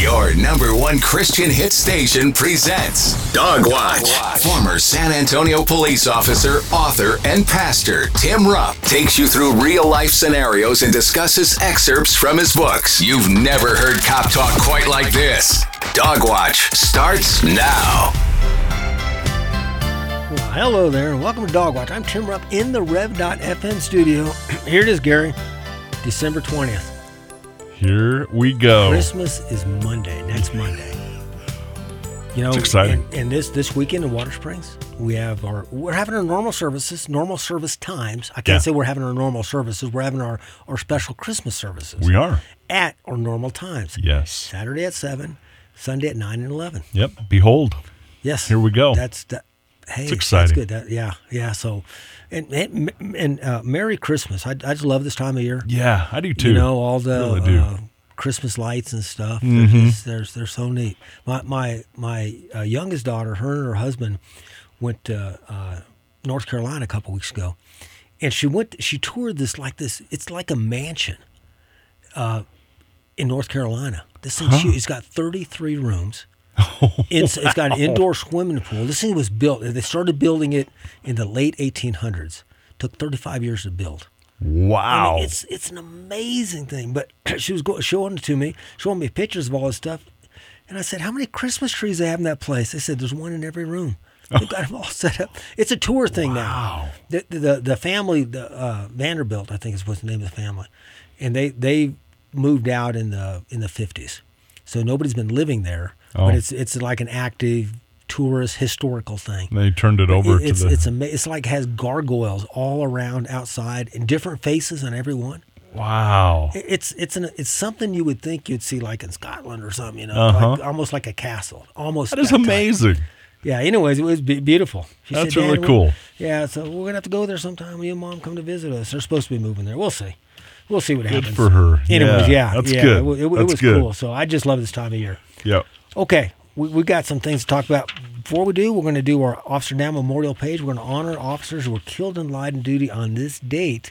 Your number one Christian hit station presents Dog Watch. Former San Antonio police officer, author, and pastor Tim Rupp takes you through real life scenarios and discusses excerpts from his books. You've never heard cop talk quite like this. Dog Watch starts now. Well, hello there, and welcome to Dog Watch. I'm Tim Rupp in the Rev.fm studio. Here it is, Gary, December 20th. Here we go. Christmas is Monday, next Monday. You know, It's exciting. And, and this this weekend in Water Springs, we have our we're having our normal services, normal service times. I can't Yeah. say we're having our normal services. We're having our our special Christmas services We are. at our normal times. Yes. Saturday at seven, Sunday at nine and eleven. Yep. Behold. Yes. Here we go. That's that. Hey, It's exciting. That's good. That, yeah, yeah. So, and and, and uh, Merry Christmas. I, I just love this time of year. Yeah, I do too. You know all the Really. Mm-hmm. uh, Christmas lights and stuff. They're, just, they're they're so neat. My my my uh, youngest daughter, her and her husband went to uh, North Carolina a couple weeks ago, and she went. She toured this like this. It's like a mansion, uh, in North Carolina. This thing, huge. it's got thirty three rooms. It's, it's got an indoor swimming pool. This thing was built. They started building it in the late 1800s. Took 35 years to build. I wow. mean, it's it's an amazing thing. But she was go- showing it to me, showing me pictures of all this stuff, and I said, "How many Christmas trees they have in that place?" They said, "There's one in every room." They've got them all set up. It's a tour thing now. The, the the family, the uh, Vanderbilt, I think is what's the name of the family, and they they moved out in the in the 50s, so nobody's been living there. Oh. But it's it's like an active tourist historical thing. they turned it over It- it's to the. it's ama- it's like has gargoyles all around outside and different faces on every one. wow. It- It's it's an it's something you would think you'd see like in Scotland or something, you know, Uh-huh. like, almost like a castle, almost. That is type. amazing. Yeah. Anyways, it was be- beautiful. She That's said, really cool. Yeah. So we're gonna have to go there sometime. You and mom come to visit us. They're supposed to be moving there. We'll see. We'll see what Good happens. for her. Anyways, Yeah, yeah, that's yeah, good. It, it, wa- it That's was good. cool. So I just love this time of year. Yep. Okay, we, we got some things to talk about. Before we do, we're going to do our Officer Down Memorial page. We're going to honor officers who were killed in line of duty on this date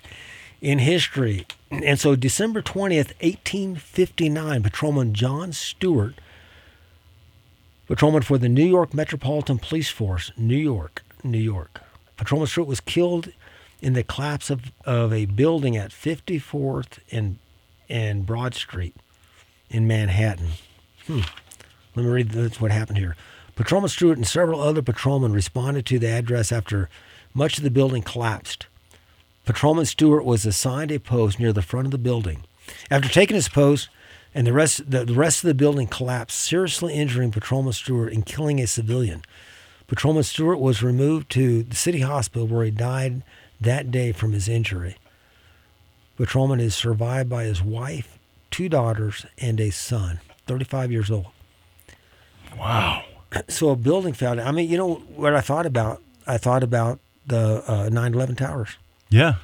in history. And so, December 20th, 1859, Patrolman John Stewart, patrolman for the New York Metropolitan Police Force, New York, New York. Patrolman Stewart was killed in the collapse of, of a building at 54th and, and Broad Street in Manhattan. Hmm. Let me read this, what happened here. Patrolman Stewart and several other patrolmen responded to the address after much of the building collapsed. Patrolman Stewart was assigned a post near the front of the building. After taking his post, and the rest, the, the rest of the building collapsed, seriously injuring Patrolman Stewart and killing a civilian. Patrolman Stewart was removed to the city hospital where he died that day from his injury. Patrolman is survived by his wife, two daughters, and a son, 35 years old. Wow. So a building fell down. I mean, you know what I thought about? I thought about the uh, 9/11 towers. Yeah.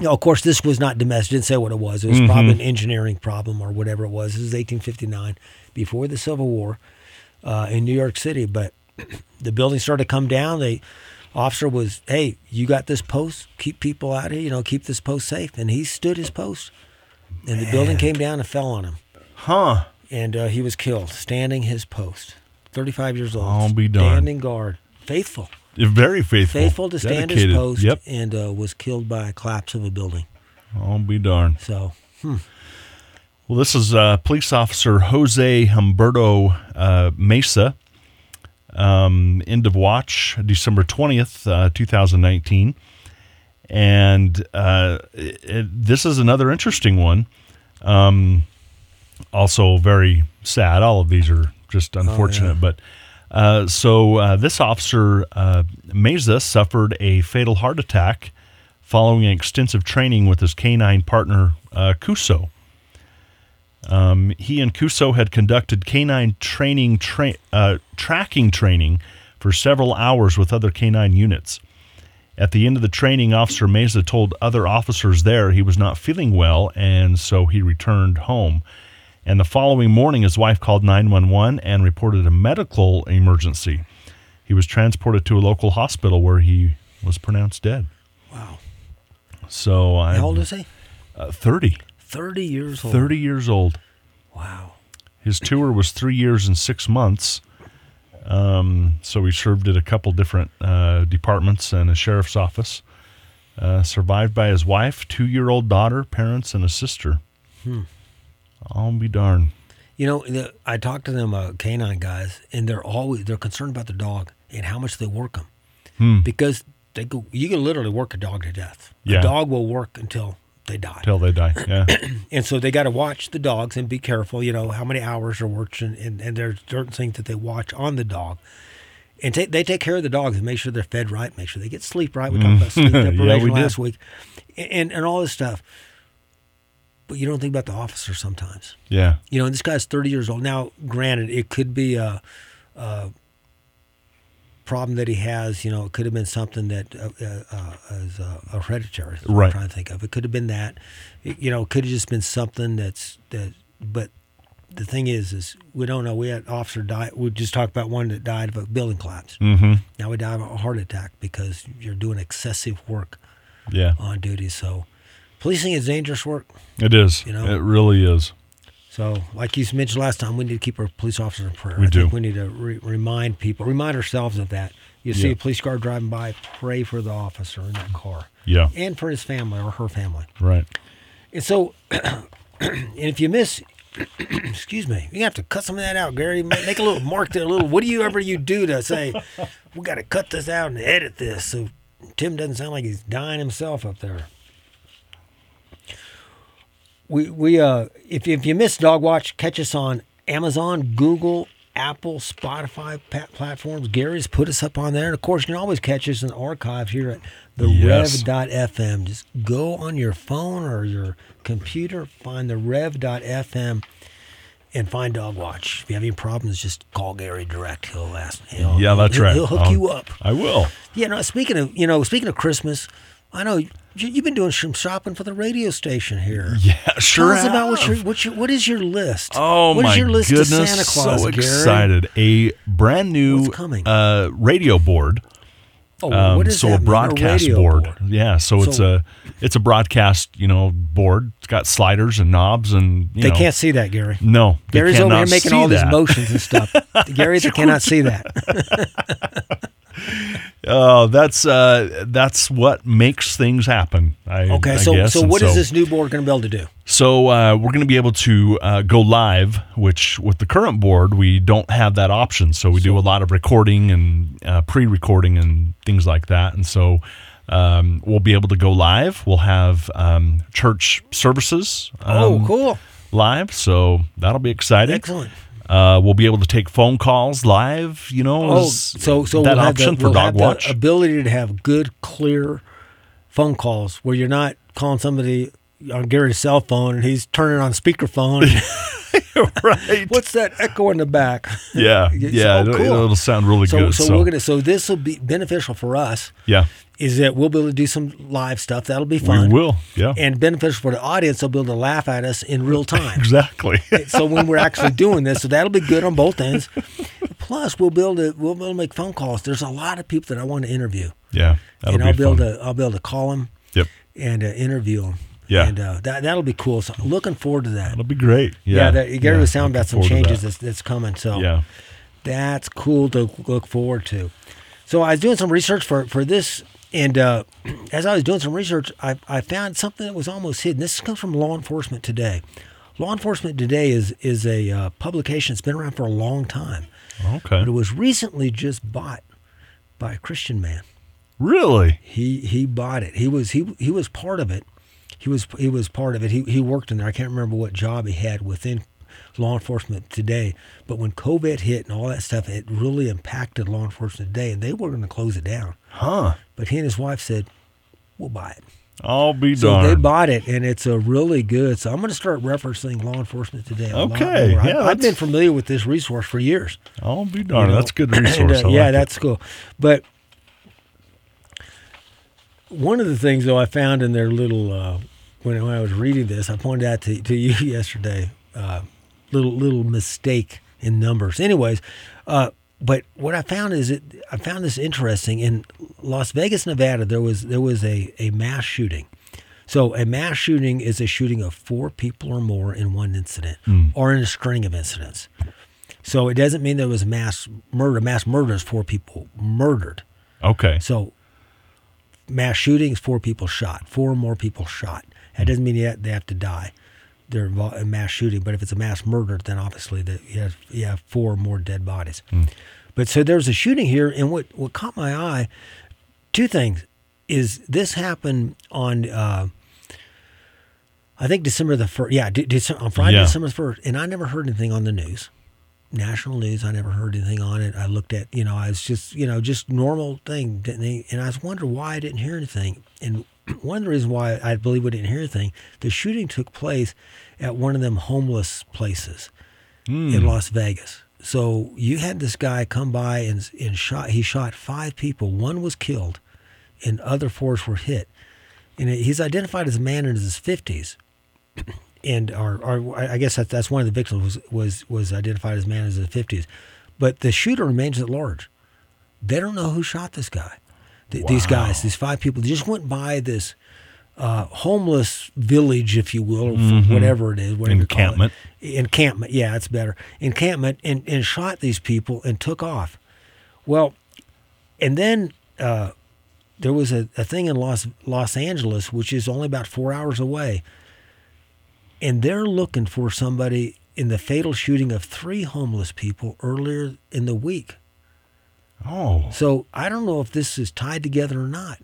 You know, of course, this was not domestic. Didn't say what it was. It was probably an engineering problem or whatever it was. This is 1859, before the Civil War, uh, in New York City. But the building started to come down. The officer was, "Hey, you got this post. Keep people out here. You know, keep this post safe." And he stood his post. And the building came down and fell on him, Huh. And uh, he was killed standing his post. 35 years old. I'll be darned. Standing guard, faithful Very faithful. faithful to stand his post Yep. and uh, was killed by a collapse of a building. I'll be darned. So, Well, this is uh, police officer Jose Humberto uh, Mesa. Um, end of watch, December 20th, uh, 2019. And uh, it, it- this is another interesting one. Um, also, very sad. All of these are just unfortunate. But uh, so, uh, this officer, uh, Mesa, suffered a fatal heart attack following extensive training with his canine partner, uh, Kuso. Um, he and Kuso had conducted canine training tra- uh, tracking training for several hours with other canine units. At the end of the training, Officer Mesa told other officers there he was not feeling well, and so he returned home. And the following morning, his wife called 911 and reported a medical emergency. He was transported to a local hospital where he was pronounced dead. wow. So I How old is he? uh, 30, 30 years old. 30 years old. Wow. His tour was three years and six months. Um, so he served at a couple different uh, departments and a sheriff's office. Uh, survived by his wife, two year old daughter, parents, and a sister. Hmm. I'll be darned. You know, the, I talked to them uh, canine guys, and they're always they're concerned about the dog and how much they work them Hmm. because they go. You can literally work a dog to death. Yeah. A dog will work until they die. Till they die. Yeah. and so they got to watch the dogs and be careful. You know how many hours are worked, and, and, and there's certain things that they watch on the dog. And take, they take care of the dogs and make sure they're fed right, make sure they get sleep right. We talked about sleep Yeah, deprivation did. last week, and and all this stuff. But you don't think about the officer sometimes. yeah. You know, and this guy's 30 years old. Now, granted, it could be a, a problem that he has. You know, it could have been something that uh, uh, uh, is uh, a hereditary. Right. I'm trying to think of. It could have been that. It- you know, it could have just been something that's that. But the thing is, is we don't know. We had officer die. We just talked about one that died of a building collapse. Mm-hmm. Now we died of a heart attack because you're doing excessive work Yeah. on duty. So, policing is dangerous work. It is. You know? It really is. So, like you mentioned last time, we need to keep our police officers in prayer. We I think do. we need to re- remind people, remind ourselves of that. You see Yeah. a police car driving by, pray for the officer in that car Yeah. and for his family or her family. Right. And so, and if you miss, excuse me, you have to cut some of that out, Gary. Make a little mark there, a little. What do you ever you do to say, we got to cut this out and edit this so Tim doesn't sound like he's dying himself up there. We we uh if if you miss Dog Watch, catch us on Amazon, Google, Apple, Spotify platforms. Gary's put us up on there, and of course you can always catch us in the archive here at the Yes. Rev.fm. Just go on your phone or your computer, find the Rev.fm, and find Dog Watch. If you have any problems, just call Gary direct. He'll ask. He'll, Yeah, that's he'll- right. He'll hook I'll- you up. I will. Yeah, no. Speaking of, you know, speaking of Christmas, I know you've been doing some shopping for the radio station here. Yeah, sure. Tell us about what your what your what is your list? Oh what my is your list goodness! to Santa Claus, so Gary? excited! A brand new? Uh, radio board. Oh, Um, what does so that a broadcast radio board. Yeah. So, it's a it's a broadcast you know board. It's got sliders and knobs and you They know, can't see that, Gary. No, they Gary's over here making all these motions and stuff. Gary, they cannot see that. Oh, that's uh, that's what makes things happen. I, Okay, I so guess. so And what is this new board going to be able to do? So uh, we're going to be able to uh, go live, which with the current board we don't have that option. So we do a lot of recording and uh, pre-recording and things like that, and so um, we'll be able to go live. We'll have um, church services. oh, um, cool, Live, so that'll be exciting. excellent. Uh, we'll be able to take phone calls live. You know, Oh, so so that we'll option the, for we'll Dog Watch. the ability to have good, clear phone calls where you're not calling somebody on Gary's cell phone and he's turning on speakerphone. right? What's that echo in the back? Yeah, Yeah, yeah, so- it'll, oh, cool. it'll sound really So, good. so, we're gonna. So this will be beneficial for us. yeah, Is that we'll be able to do some live stuff. That'll be fun. we will. Yeah, And beneficial for the audience. They'll be able to laugh at us in real time. exactly. so when we're actually doing this, so that'll be good on both ends. Plus, we'll be able to we'll be able to make phone calls. There's a lot of people that I want to interview, yeah, that'll and I'll be able to I'll be able to call them Yep, and uh, interview them. Yeah. and uh, that that'll be cool. So looking forward to that. that'll be great. Yeah, Yeah, that, Gary yeah, was telling about some looking forward to changes that. that's, that's coming. So Yeah, that's cool to look forward to. So I was doing some research for for this, and uh, as I was doing some research, I, I found something that was almost hidden. This comes from Law Enforcement Today. Law Enforcement Today is is a uh, publication that's been around for a long time, okay. but it was recently just bought by a Christian man. Really? He he bought it. He was he he was part of it. He was he was part of it. He he worked in there. I can't remember what job he had within law enforcement today. But when COVID hit and all that stuff, it really impacted law enforcement today, and they were going to close it down. Huh? But he and his wife said, "We'll buy it." I'll be So darned. they bought it, and it's a really good. So I'm going to start referencing law enforcement today. A lot Okay, more. I- yeah, I've been familiar with this resource for years. I'll be you darned. know. That's good And, resource. uh, I yeah, like it. that's cool. But one of the things, though, I found in their little uh, when, when I was reading this, I pointed out to, to you yesterday, uh, little little mistake in numbers. Anyways, uh, but what I found is it I found this interesting in Las Vegas, Nevada. There was there was a, a mass shooting. So a mass shooting is a shooting of four people or more in one incident Hmm. or in a string of incidents. So it doesn't mean there was mass murder. Mass murder is four people murdered. Okay. So mass shootings, four people shot, four or more people shot. That doesn't mean yet they have to die. They're involved in mass shooting, but if it's a mass murder, then obviously that you have, you have four or more dead bodies. But so there's a shooting here, and what what caught my eye, two things, is this happened on. Uh, I think December the first. Yeah, de- Dece- on Friday, Yeah. December the first, and I never heard anything on the news national news. I never heard anything on it. I looked at, you know, I was just, you know, just normal thing. Didn't they? And I was wondering why I didn't hear anything. And one of the reasons why I believe we didn't hear anything, the shooting took place at one of them homeless places hmm. in Las Vegas. So you had this guy come by and, and shot. He shot five people. One was killed, and other fours were hit. And he's identified as a man in his fifties and or, or I guess that's, that's one of the victims was was was identified as man in the fifties, but the shooter remains at large. They don't know who shot this guy. Th- These guys, these five people, they just went by this uh, homeless village, if you will, or whatever it is, whatever you call it. Encampment. Encampment, yeah, that's better. Encampment, and and shot these people and took off. Well, and then uh, there was a, a thing in Los Los Angeles, which is only about four hours away, and they're looking for somebody in the fatal shooting of three homeless people earlier in the week. Oh. So I don't know if this is tied together or not,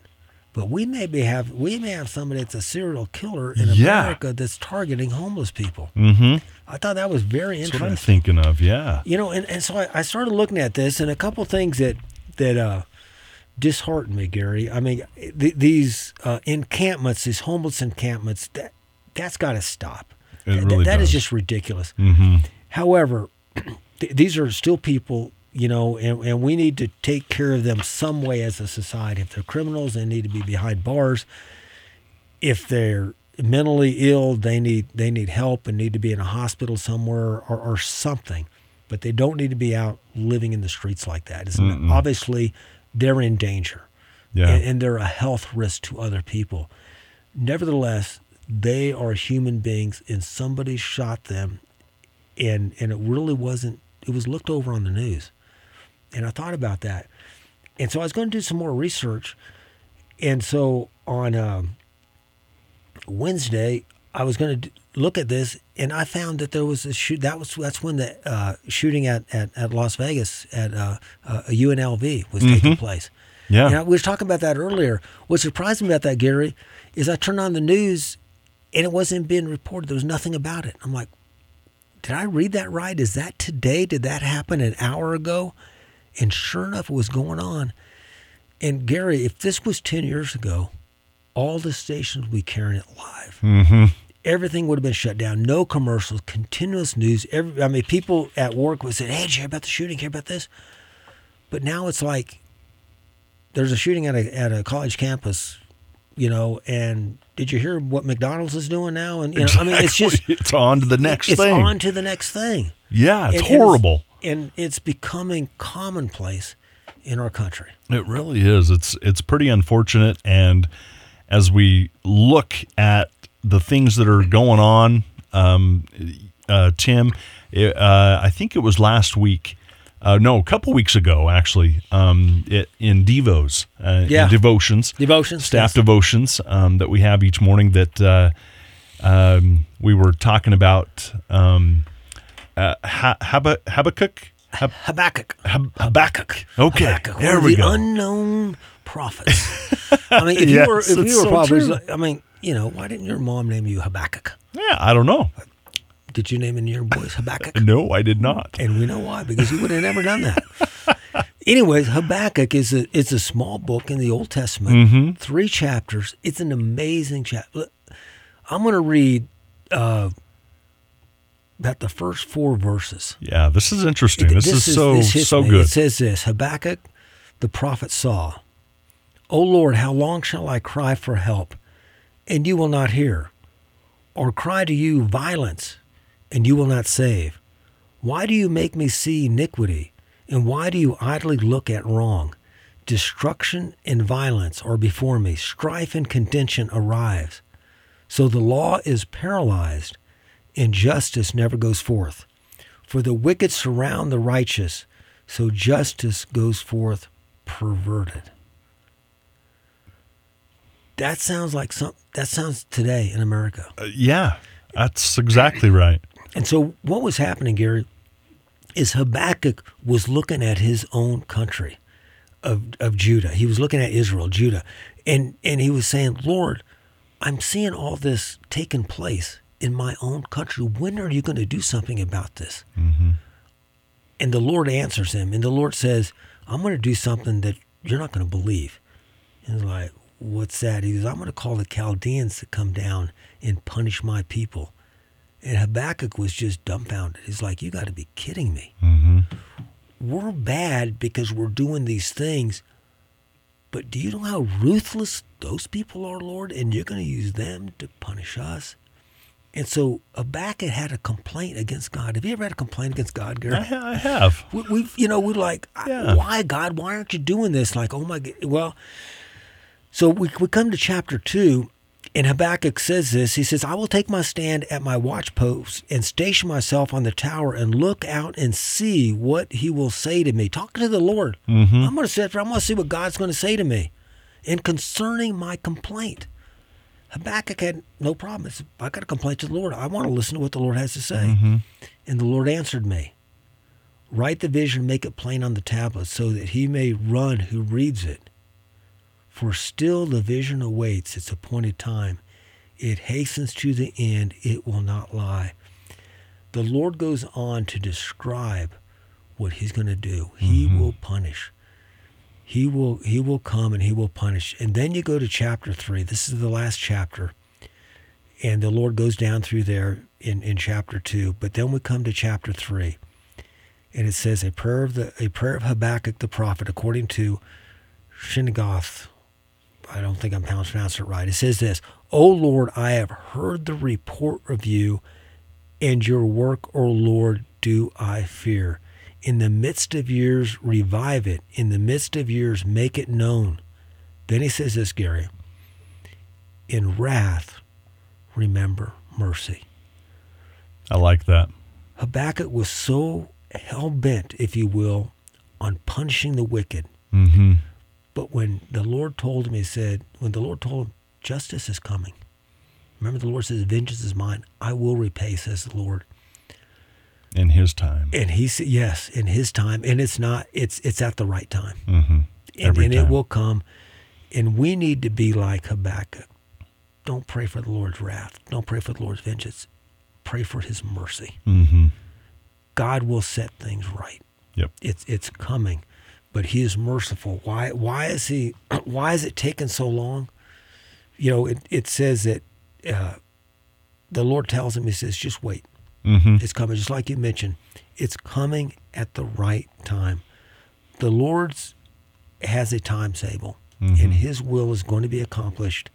but we maybe have we may have somebody that's a serial killer in Yeah. America that's targeting homeless people. Mm-hmm. I thought that was very That's interesting what I'm thinking of. Yeah. you know and, and so I, I started looking at this and a couple things that that uh disheartened me gary i mean th- these uh, encampments these homeless encampments that that's got to stop. It really that is does. just ridiculous. Mm-hmm. however th- these are still people you know and, and we need to take care of them some way as a society. If they're criminals they need to be behind bars. If they're mentally ill they need they need help and need to be in a hospital somewhere or, or something. But they don't need to be out living in the streets like that. It's obviously they're in danger. Yeah. and, and they're a health risk to other people. Nevertheless they are human beings and somebody shot them and and it really wasn't it was looked over on the news. And i thought about that. And so i was going to do some more research and so on um, wednesday i was going to look at this and i found that there was a shoot that was that's when the uh, shooting at, at, at las vegas at uh, uh, unlv was taking place. Yeah. and I, we were talking about that earlier. What surprised me about that gary is i turned on the news and it wasn't being reported there was nothing about it i'm like did I read that right? Is that today? Did that happen an hour ago? And sure enough, it was going on. And Gary, if this was 10 years ago, all the stations would be carrying it live. Mm-hmm. Everything would have been shut down. No commercials, continuous news. Every, I mean, people at work would say, hey, did you hear about the shooting? Hear about this? But now it's like there's a shooting at a, at a college campus, you know, and did you hear what McDonald's is doing now? And, you know, I mean, it's just, it's on to the next it's thing. It's on to the next thing. yeah, it's And- and horrible. and it's becoming commonplace in our country. It really is. It's it's pretty unfortunate. And as we look at the things that are going on, um, uh, Tim, uh, I think it was last week. Uh, no, a couple weeks ago, actually, um, it, in Devos, uh, Yeah. in devotions, Devotions, staff yes. devotions um, that we have each morning. That uh, um, we were talking about um, uh, Ha- Hab- Habakkuk. Hab- Habakkuk. Hab- Habakkuk. Okay, Habakkuk, there we the go. unknown prophets. I mean, if Yes, you were if you were so true. I mean, you know, why didn't your mom name you Habakkuk? Yeah, I don't know. Did you name any of your boys Habakkuk? No, I did not. And we know why, because you would have never done that. Anyways, Habakkuk is a it's a small book in the Old Testament, Mm-hmm. three chapters. It's an amazing chapter. I'm going to read uh, about the first four verses. Yeah, this is interesting. It- This, is, so this so me. good. It says this Habakkuk, the prophet saw, O Lord, how long shall I cry for help, and you will not hear? Or cry to you violence, and you will not save? Why do you make me see iniquity, and why do you idly look at wrong? Destruction and violence are before me, strife and contention arise. So the law is paralyzed, and justice never goes forth. For the wicked surround the righteous, so justice goes forth perverted. That sounds like some. That sounds today in America. Uh, yeah, that's exactly right. And so, what was happening, Gary, is Habakkuk was looking at his own country of, of Judah. He was looking at Israel, Judah, and and he was saying, Lord, I'm seeing all this taking place in my own country. When are you going to do something about this? Mm-hmm. And the Lord answers him, and the Lord says, I'm going to do something that you're not going to believe. And he's like, What's that? He says, I'm going to call the Chaldeans to come down and punish my people. And Habakkuk was just dumbfounded. He's like, You got to be kidding me. Mm-hmm. We're bad because we're doing these things. But do you know how ruthless those people are, Lord? And you're going to use them to punish us? And so Habakkuk had a complaint against God. Have you ever had a complaint against God, Gary? I, ha- I have. We, we've, you know, we're like, Yeah. why, God? Why aren't you doing this? Like, oh my God. Well, so we, we come to chapter two, and Habakkuk says this. He says, I will take my stand at my watchpost and station myself on the tower and look out and see what he will say to me. Talking to the Lord. Mm-hmm. I'm going to sit there. I'm going to see what God's going to say to me. And concerning my complaint, Habakkuk had no problem. Said, I got a complaint to the Lord. I want to listen to what the Lord has to say. Mm-hmm. And the Lord answered me Write the vision, make it plain on the tablet, so that he may run who reads it. For still the vision awaits its appointed time. It hastens to the end, it will not lie. The Lord goes on to describe what he's going to do. He mm-hmm. will punish. He will he will come and he will punish. And then you go to chapter 3. This is the last chapter. And the Lord goes down through there in, in chapter 2. But then we come to chapter 3. And it says a prayer of the a prayer of Habakkuk the prophet according to Shinnigoth. I don't think I'm pronouncing it right. It says this, O Lord, I have heard the report of you, and your work, O Lord, do I fear. In the midst of years, revive it. In the midst of years, make it known. Then he says this, Gary. In wrath, remember mercy. I like that. Habakkuk was so hell bent, if you will, on punishing the wicked. Mm-hmm. But when the Lord told him, he said, when the Lord told him, justice is coming. Remember, the Lord says, vengeance is mine. I will repay, says the Lord. In his time. And he said, yes, in his time. And it's not, it's it's at the right time. Mm-hmm. And, and it will come. And we need to be like Habakkuk. Don't pray for the Lord's wrath. Don't pray for the Lord's vengeance. Pray for his mercy. Mm-hmm. God will set things right. Yep. It's it's coming, but He is merciful. Why why is He why is it taking so long? You know, it it says that uh, the Lord tells him He says, just wait. Mm-hmm. It's coming, just like you mentioned. It's coming at the right time. The Lord's has a timetable, Mhm. and His will is going to be accomplished.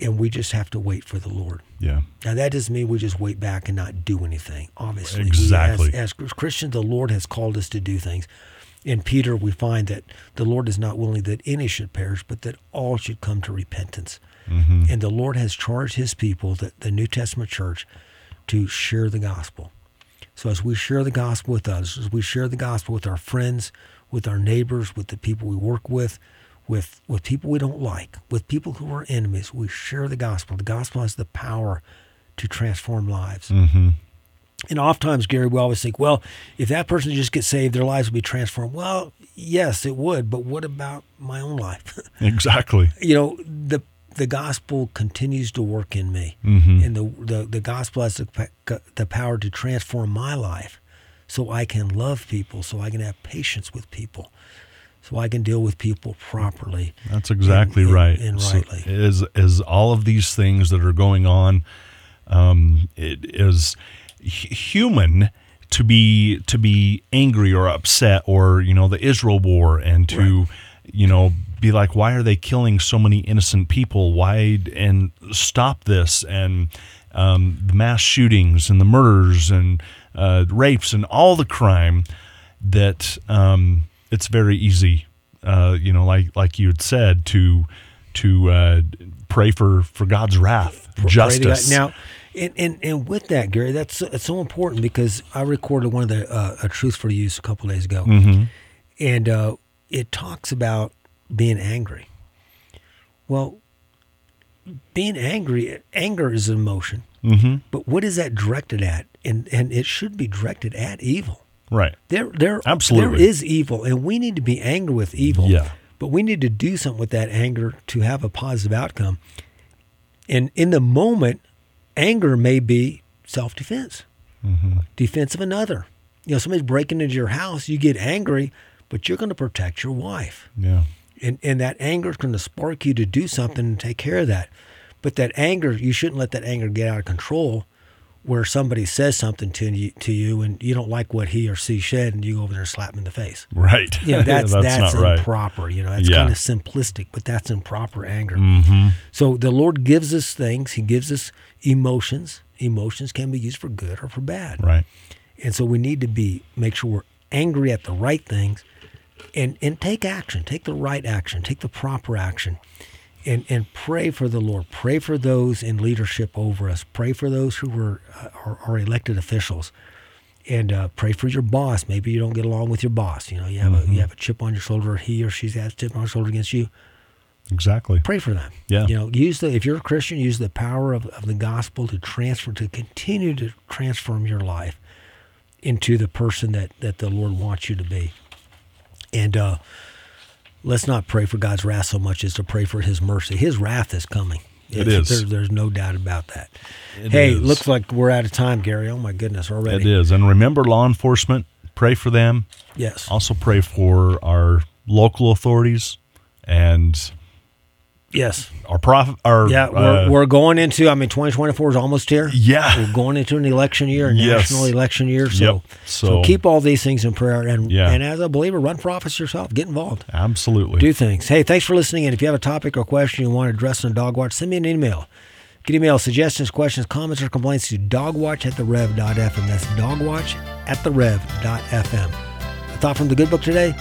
And we just have to wait for the Lord. Yeah. Now that doesn't mean we just wait back and not do anything. Obviously, Exactly. as, as Christians, the Lord has called us to do things. In Peter, we find that the Lord is not willing that any should perish, but that all should come to repentance. Mm-hmm. And the Lord has charged His people, the, the New Testament church, to share the gospel. So as we share the gospel with others, as we share the gospel with our friends, with our neighbors, with the people we work with, with with people we don't like, with people who are enemies, we share the gospel. The gospel has the power to transform lives. Mm-hmm. And oftentimes, Gary, we always think, well, if that person just gets saved, their lives will be transformed. Well, yes, it would, but what about my own life? Exactly. you know, the the gospel continues to work in me, Mm-hmm. and the, the the gospel has the, the power to transform my life, so I can love people, so I can have patience with people, so I can deal with people properly. That's exactly and- right. and So rightly. is is all of these things that are going on? Um, it is human to be to be angry or upset, or you know the Israel war, and to you know be like, why are they killing so many innocent people? Why and stop this and um, the mass shootings and the murders and uh, rapes and all the crime that um, it's very easy, uh, you know, like like you had said, to to uh, pray for for God's wrath, Pray to God. justice. Now, and, and and with that, Gary, that's it's so important because I recorded one of the uh, a truth for use a couple days ago, Mm-hmm. and uh, it talks about being angry. Well, being angry, anger is an emotion, hmm but what is that directed at? And and it should be directed at evil. Right. There, there, Absolutely. there is evil, and we need to be angry with evil. Yeah. But we need to do something with that anger to have a positive outcome. And in the moment, anger may be self-defense, Mm-hmm. defense of another. You know, somebody's breaking into your house, you get angry, but you're going to protect your wife, Yeah. and and that anger is going to spark you to do something and take care of that. But that anger, you shouldn't let that anger get out of control where somebody says something to you, to you and you don't like what he or she said and you go over there and slap him in the face. Right. You know, that's that's, that's, not right. improper. You know, that's Yeah. kind of simplistic, but that's improper anger. hmm So the Lord gives us things. He gives us emotions. Emotions can be used for good or for bad. Right. And so we need to be make sure we're angry at the right things and and take action. Take the right action. Take the proper action. And and pray for the Lord. Pray for those in leadership over us. Pray for those who were uh, are, are elected officials. And uh, pray for your boss. Maybe you don't get along with your boss. You know, you have a you have a chip on your shoulder. Or he or she has a chip on her shoulder against you Exactly. pray for them. Yeah. You know, use the if you're a Christian, use the power of, of the gospel to transfer to continue to transform your life into the person that, that the Lord wants you to be. And uh let's not pray for God's wrath so much as to pray for his mercy. His wrath is coming. It It's- is. There, there's no doubt about that. It hey, is. looks like we're out of time, Gary. Oh my goodness, already. It is. And remember law enforcement, pray for them. Yes. Also pray for our local authorities and Yes. our profit. our Yeah, we're, uh, we're going into I mean 2024 is almost here. yeah. We're going into an election year, a Yes. national election year. So, Yep. so, So- keep all these things in prayer, and Yeah. and as a believer, run for office yourself. Get involved. Absolutely. Do things. Hey, thanks for listening. And if you have a topic or question you want to address on Dog Watch, send me an email. You can email suggestions, questions, comments, or complaints to dogwatch at the rev.fm. That's dogwatch at the rev.fm. A thought from the good book today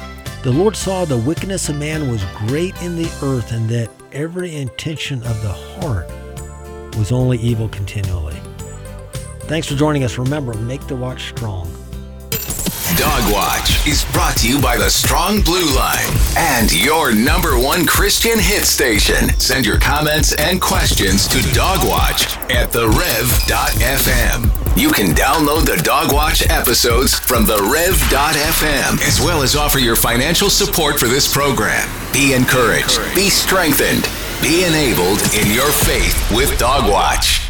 The Lord saw the wickedness of man was great in the earth, and that every intention of the heart was only evil continually. Thanks for joining us. Remember, make the watch strong. Dog Watch is brought to you by the Strong Blue Line and your number one Christian hit station. Send your comments and questions to Dogwatch at therev.fm. You can download the Dogwatch episodes from therev.fm as well as offer your financial support for this program. Be encouraged, be strengthened, be enabled in your faith with Dogwatch.